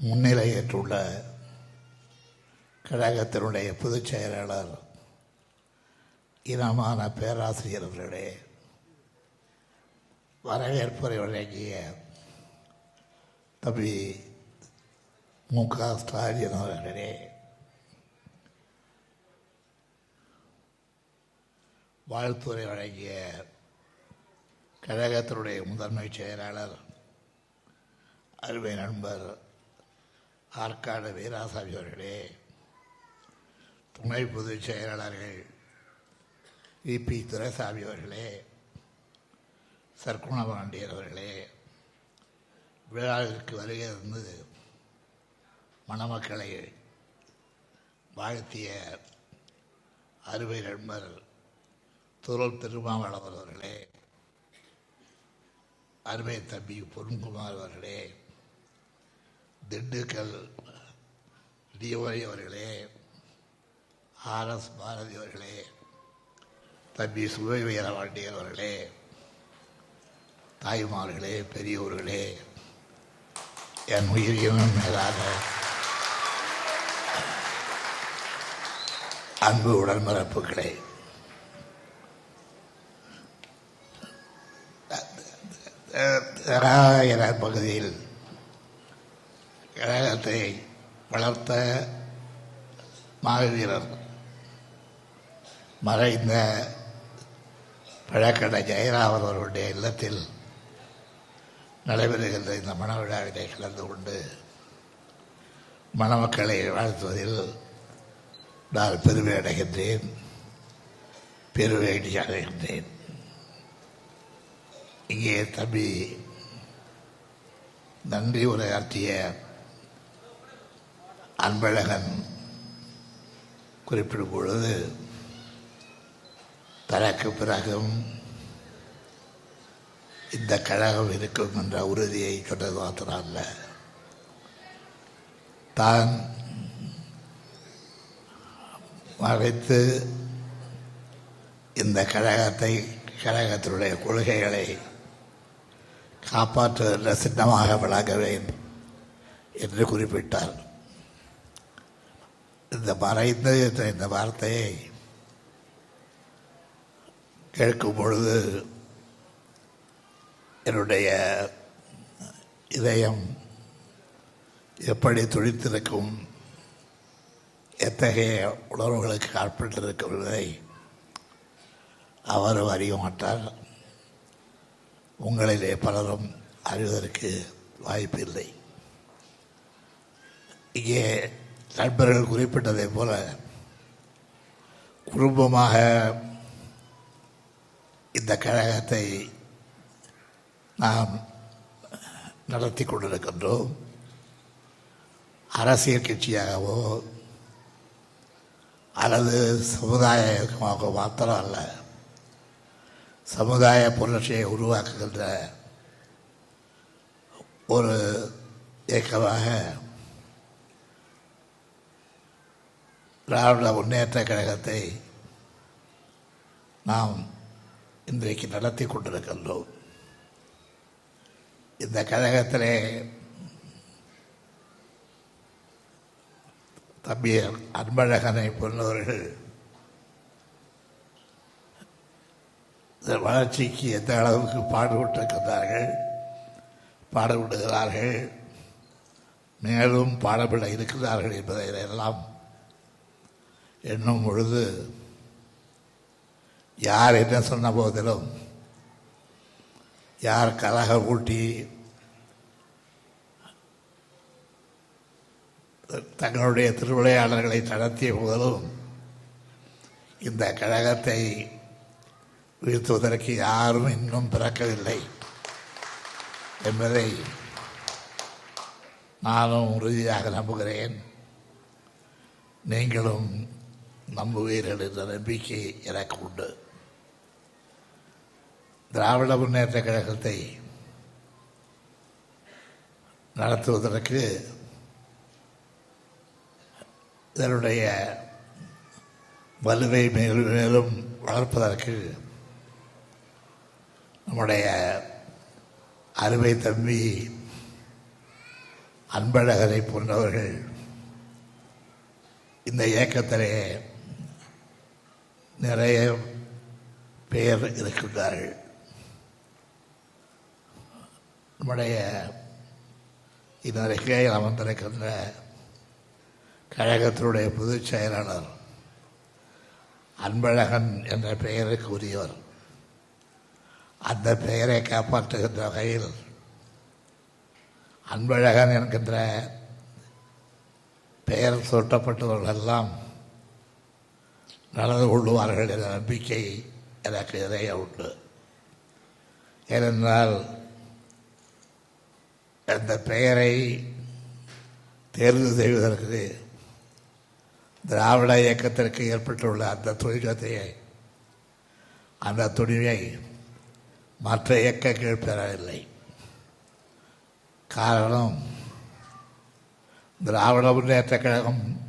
முன்னிலையேற்றுள்ள கழகத்தினுடைய பொதுச் செயலாளர் இனமான பேராசிரியர் அவர்களே வரவேற்புரை வழங்கிய தம்பி மு. க. ஸ்டாலின் அவர்களே வாழ்த்துறை வழங்கிய கழகத்தினுடைய முதன்மை செயலாளர் அருமை நண்பர் ஆற்காடு வீராசாமி அவர்களே துணை பொதுச் செயலாளர்கள் இபி துரைசாமி அவர்களே சர்க்குணபாண்டியர் அவர்களே விழாவிற்கு வருகை இருந்து மணமக்களை வாழ்த்திய அறுவை நண்பர் துருள் திருமாவளவர் அவர்களே அருமை தம்பி பொன்குமார் அவர்களே திண்டுக்கல் டிஓரி அவர்களே ஆர்எஸ் பாரதி அவர்களே தம்பி சுவை வீரபாண்டியர் அவர்களே தாய்மார்களே பெரியோர்களே என் உயிரியும் மேலான அன்பு உடன்பிறப்புகளே பகுதியில் கழகத்தை வளர்த்த மாவீரர். மறைந்த பழக்கடை ஜெயராமன் அவர்களுடைய இல்லத்தில் நடைபெறுகின்ற இந்த மனவிழாவிலே கலந்து கொண்டு மணமக்களை வாழ்த்துவதில் நான் பெருமை அடைகின்றேன் பெருவேடி அடைகின்றேன். இங்கே தம்பி நன்றி உரையாற்றிய அன்பழகன் குறிப்பிடும் பொழுது தனக்கு பிறகும் இந்த கழகம் இருக்கும் என்ற உறுதியை சொன்னது மாத்திரம் அல்ல தான் மறைத்து இந்த கழகத்தை கழகத்தினுடைய கொள்கைகளை காப்பாற்றுகின்ற சின்னமாக விளங்குவேன் என்று குறிப்பிட்டார். இந்த மறைந்து இந்த வார்த்தையை கேட்கும் பொழுது என்னுடைய இதயம் எப்படி துடித்திருக்கும் எத்தகைய உணர்வுகளுக்கு ஆட்பட்டிருக்கும் என்பதை அவரும் அறிய மாட்டார். உங்களிலே பலரும் அறிவதற்கு வாய்ப்பில்லை இங்கே நண்பர்கள் குறிப்பிட்டதை போல குடும்பமாக இந்த கழகத்தை நாம் நடத்தி கொண்டிருக்கின்றோம். அரசியல் கட்சியாகவோ அல்லது சமுதாய இயக்கமாகவோ மாத்திரம் அல்ல சமுதாய புரட்சியை உருவாக்குகின்ற ஒரு இயக்கமாக திராவிட முன்னேற்ற கழகத்தை நாம் இன்றைக்கு நடத்தி கொண்டிருக்கின்றோம். இந்த கழகத்திலே தம்பி அன்பழகனை போன்றவர்கள் வளர்ச்சிக்கு எந்த அளவுக்கு பாடுபட்டிருக்கின்றார்கள் பாடுபடுகிறார்கள் மேலும் பாடப்பட இருக்கிறார்கள் என்பதை எல்லாம் எண்ணும் பொழுது யார் என்ன சொன்ன போதிலும் யார் கலகம் ஊட்டி தங்களுடைய திருவிளையாடல்களை நடத்திய போதிலும் இந்த கழகத்தை வீழ்த்துவதற்கு யாரும் இன்னும் பிறக்கவில்லை என்பதை நானும் உறுதியாக நம்புகிறேன். நீங்களும் நம்புவீர்கள் என்ற நம்பிக்கை எனக்கு உண்டு. திராவிட முன்னேற்ற கழகத்தை நடத்துவதற்கு இதனுடைய வலுவை மேலும் மேலும் வளர்ப்பதற்கு நம்முடைய அருமை தம்பி அன்பழகரை போன்றவர்கள் இந்த இயக்கத்திலே நிறைய பேர் இருக்கின்றார்கள். நம்முடைய இன்றைக்கே அமர்ந்திருக்கின்ற கழகத்தினுடைய பொதுச் செயலாளர் அன்பழகன் என்ற பெயருக்கு உரியவர். அந்த பெயரை காப்பாற்றுகின்ற வகையில் அன்பழகன் என்கின்ற பெயர் சூட்டப்பட்டவர்களெல்லாம் நடந்து கொள்ளுவார்கள் என்ற நம்பிக்கை எனக்கு நிறைய உண்டு ஏனென்றால் அந்த பெயரை தேர்வு செய்வதற்கு திராவிட இயக்கத்திற்கு ஏற்பட்டுள்ள அந்த துணிச்சத்தையை அந்த துணிவை மற்ற இயக்கங்கள் பெறவில்லை. காரணம் திராவிட முன்னேற்ற கழகம்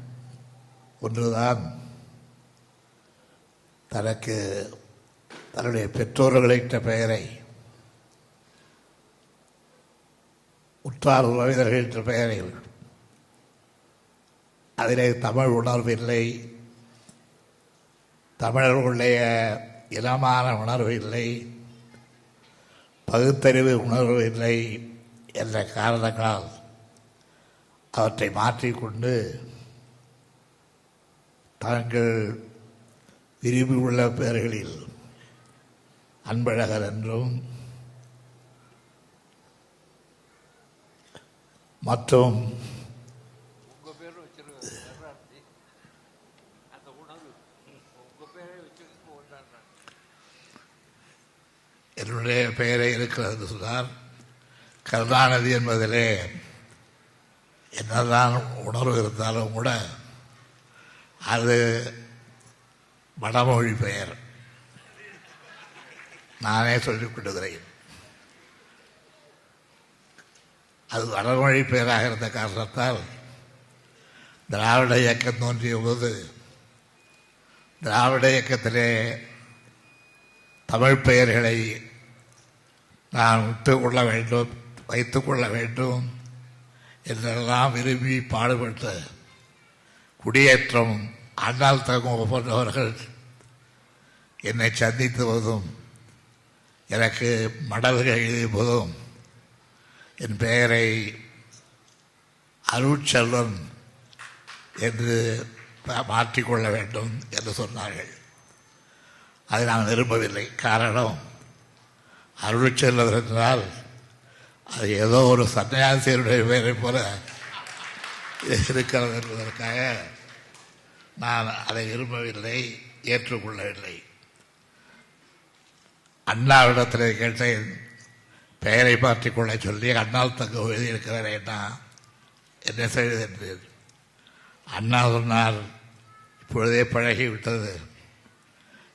ஒன்றுதான். தனக்கு தன்னுடைய பெற்றோர்களிட்ட பெயரை உற்றார் உறவினர்கள் என்ற பெயரில் அதிலே தமிழ் உணர்வு இல்லை. தமிழர்களுடைய இனமான உணர்வு இல்லை. பகுத்தறிவு உணர்வு இல்லை என்ற காரணங்களால் அவற்றை மாற்றிக்கொண்டு தாங்கள் விரும்பியுள்ள பெயர்களில் அன்பழகர் என்றும் மற்றும் என்னுடைய பெயரே இருக்கிறது சொன்னார். கருணாநிதி என்பதிலே என்னதான் உணர்வு இருந்தாலும் கூட அது வடமொழி பெயர். நானே சொல்லிக் கொள்ளுகிறேன் அது வடமொழி பெயராக இருந்த காரணத்தால் திராவிட இயக்கம் தோன்றிய போது திராவிட இயக்கத்திலே தமிழ் பெயர்களை நான் விட்டுக் கொள்ள வேண்டும் வைத்துக் கொள்ள வேண்டும் என்றெல்லாம் விரும்பி பாடுபட்ட குடியேற்றம் அண்ணால் தகும் போன்றவர்கள் என்னை சந்தித்த போதும். எனக்கு மடல்கள் எழுதிய போதும். என் பெயரை அருட்செல்வன் என்று மாற்றிக்கொள்ள வேண்டும் என்று சொன்னார்கள். அதை நான் விரும்பவில்லை. காரணம் அருட்செல்வன் என்றால் அது ஏதோ ஒரு சன்னியாசியருடைய பெயரை போல இருக்கிறது என்பதற்காக நான் அதை விரும்பவில்லை ஏற்றுக்கொள்ளவில்லை. அண்ணாவிடத்தில் கேட்டேன் பெயரை மாற்றிக்கொள்ள சொல்லி அண்ணால் தங்க எழுதியிருக்கிறேன் என்ன செய்வது என்று அண்ணா சொன்னார் இப்பொழுதே பழகிவிட்டது.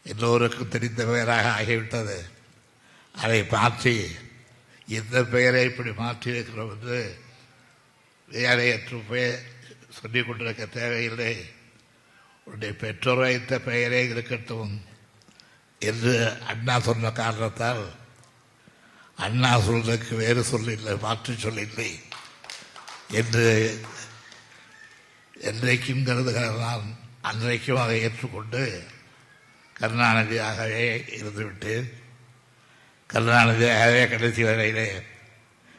எல்லோருக்கும் தெரிந்த பெயராக ஆகிவிட்டது. அதை மாற்றி இந்த பெயரை இப்படி மாற்றியிருக்கிறோம் என்று வேலையற்று போய் சொல்லிக் கொண்டிருக்க தேவையில்லை. உன்னுடைய பெற்றோர் வைத்த பெயரே இருக்கட்டும். என்று அண்ணா சொன்ன காரணத்தால் அண்ணா சொல்றதுக்கு வேறு சொல்லில்லை மாற்று சொல்லில்லை என்று என்றைக்கும் கருதுகிற நான் அன்றைக்கும் அதை ஏற்றுக்கொண்டு கருணாநிதியாகவே இருந்துவிட்டேன். கருணாநிதியாகவே கடைசி வரையிலே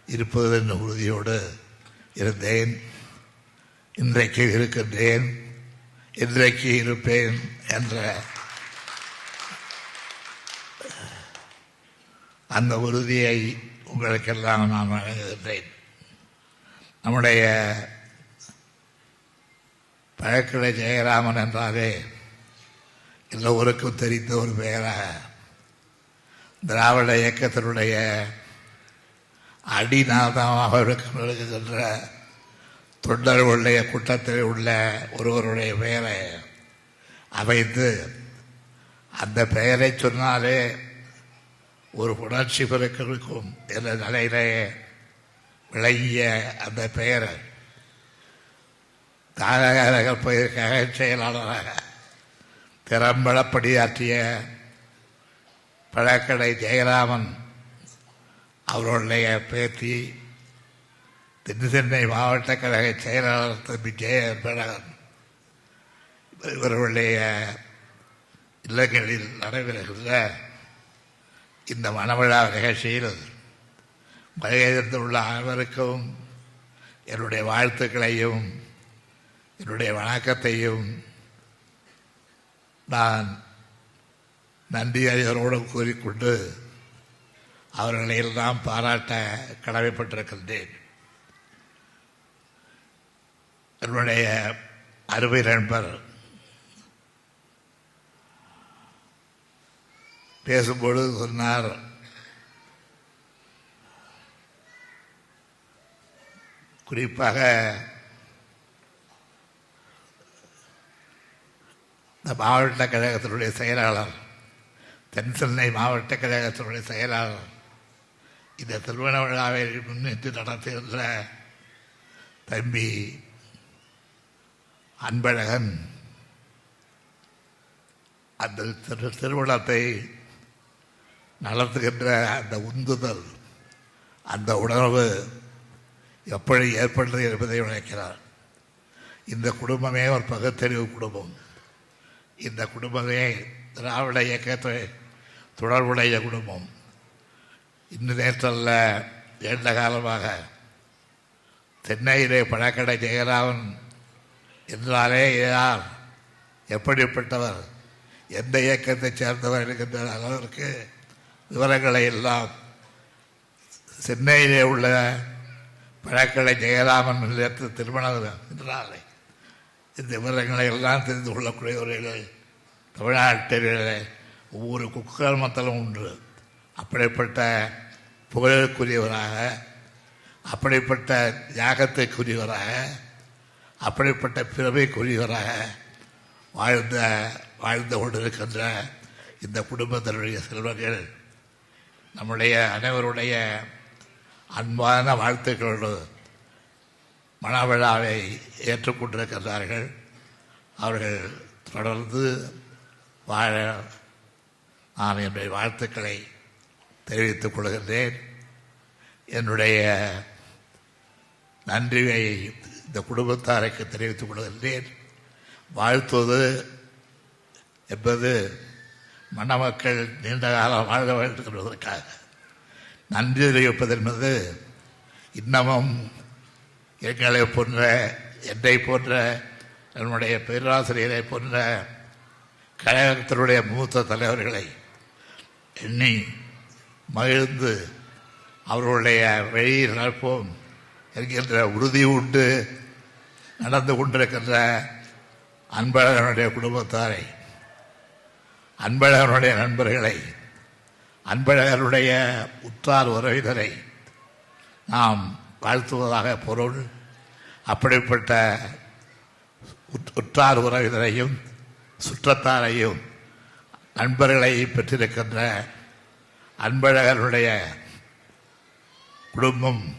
இருப்பது என்ற உறுதியோடு இருந்தேன். இன்றைக்கு இருக்கின்றேன் இன்றைக்கு இருப்பேன் என்ற அந்த உறுதியை உங்களுக்கெல்லாம் நான் வழங்குகின்றேன் நம்முடைய பழக்கடை ஜெயராமன் என்றாலே எல்லோருக்கும் தெரிந்த ஒரு பெயராக திராவிட இயக்கத்தினுடைய அடிநாதமாக இருக்கின்ற தொண்டர்களுடைய கூட்டத்தில் உள்ள ஒருவருடைய பெயரை அமைத்து அந்த பெயரை சொன்னாலே ஒரு உணர்ச்சி பிறக்கிறதுக்கும் என்ற நிலையிலே விளங்கிய அந்த பெயரை காலகால பயிர்காக செயலாளராக திறம்பட பணியாற்றிய பழக்கடை ஜெயராமன் அவருடைய பேத்தி தென் சென்னை மாவட்ட கழக செயலாளர் தம்பி ஜெய அன்பழகன் இவர்களுடைய இல்லங்களில் நடைபெறுகின்ற இந்த மனவிழா நிகழ்ச்சியில் வருகையிருந்துள்ள அனைவருக்கும் என்னுடைய வாழ்த்துக்களையும் என்னுடைய வணக்கத்தையும் நான் நன்றி அறிவரோடு கூறிக்கொண்டு அவர்களை எல்லாம் பாராட்ட கடமைப்பட்டிருக்கின்றேன். என்னுடைய அருமை நண்பர் பேசும்பொழுது சொன்னார் குறிப்பாக இந்த மாவட்ட கழகத்தினுடைய செயலாளர் தென் சென்னை மாவட்ட கழகத்தினுடைய செயலாளர் இந்த திருமண விழாவை முன்னிட்டு நடத்துகின்ற தம்பி அன்பழகன் அந்த திரு திருமணத்தை நடத்துகின்ற அந்த உந்துதல் அந்த உணர்வு எப்படி ஏற்படுது என்பதை நினைக்கிறார் இந்த குடும்பமே ஒரு பகுத்தறிவு குடும்பம். இந்த குடும்பமே திராவிட இயக்கத்தை தொடர்புடைய குடும்பம். இன்று நேற்றல்ல நீண்ட காலமாக சென்னையிலே பழக்கடை ஜெயராமன் என்றாலே யார்? எப்படிப்பட்டவர்? எந்த இயக்கத்தைச் சேர்ந்தவர்? இருக்கின்ற அளவிற்கு விவரங்களை எல்லாம் சென்னையிலே உள்ள பழக்கடை ஜெயராமன் நிலையத்து திருமணம் என்றாலே இந்த விவரங்களை எல்லாம் தெரிந்து கொள்ளக்கூடியவர்கள் தமிழ்நாட்டிலே ஒவ்வொரு குக்கிரமத்திலும் உண்டு. அப்படிப்பட்ட புகழுக்குரியவராக அப்படிப்பட்ட தியாகத்துக்குரியவராக அப்படிப்பட்ட பிறவைக்குரியவராக வாழ்ந்த வாழ்ந்து கொண்டிருக்கின்ற இந்த குடும்பத்தினுடைய செல்வங்கள் நம்முடைய அனைவருடைய அன்பான வாழ்த்துக்களோடு மணவிழாவை ஏற்றுக்கொண்டிருக்கின்றார்கள். அவர்கள் தொடர்ந்து வாழ நான் என்னுடைய வாழ்த்துக்களை தெரிவித்துக் கொள்கின்றேன். என்னுடைய நன்றியை இந்த குடும்பத்தாருக்கு தெரிவித்துக் கொள்கின்றேன். வாழ்த்துவது என்பது மணமக்கள் நீண்ட காலம் வாழ வேண்டும் என்பதற்காக நன்றி தெரிவிப்பது என்பது இன்னமும் எங்களை போன்ற என்னை போன்ற என்னுடைய பேராசிரியரை போன்ற கழகத்தினுடைய மூத்த தலைவர்களை எண்ணி மகிழ்ந்து அவர்களுடைய வழியில் நடப்போம் என்கின்ற உறுதி உண்டு நடந்து கொண்டிருக்கின்ற அன்பழகனுடைய குடும்பத்தாரை அன்பழகனுடைய நண்பர்களை அன்பழகனுடைய உற்றார் உறவினரை நாம் வாழ்த்துவதாக பொருள். அப்படிப்பட்ட உற்- உற்றார் உறவினரையும் சுற்றத்தாரையும் நண்பர்களை பெற்றிருக்கின்ற அன்பழகனுடைய குடும்பம்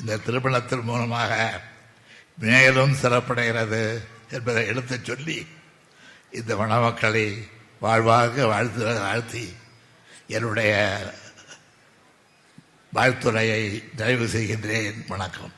இந்த திருமணத்தின் மூலமாக மேலும் சிறப்படைகிறது என்பதை எடுத்துச் சொல்லி இந்த மணமக்களை வாழ்வாக வாழ்த்து வாழ்த்தி என்னுடைய வாழ்த்துறையை நிறைவு செய்கின்றேன். வணக்கம்.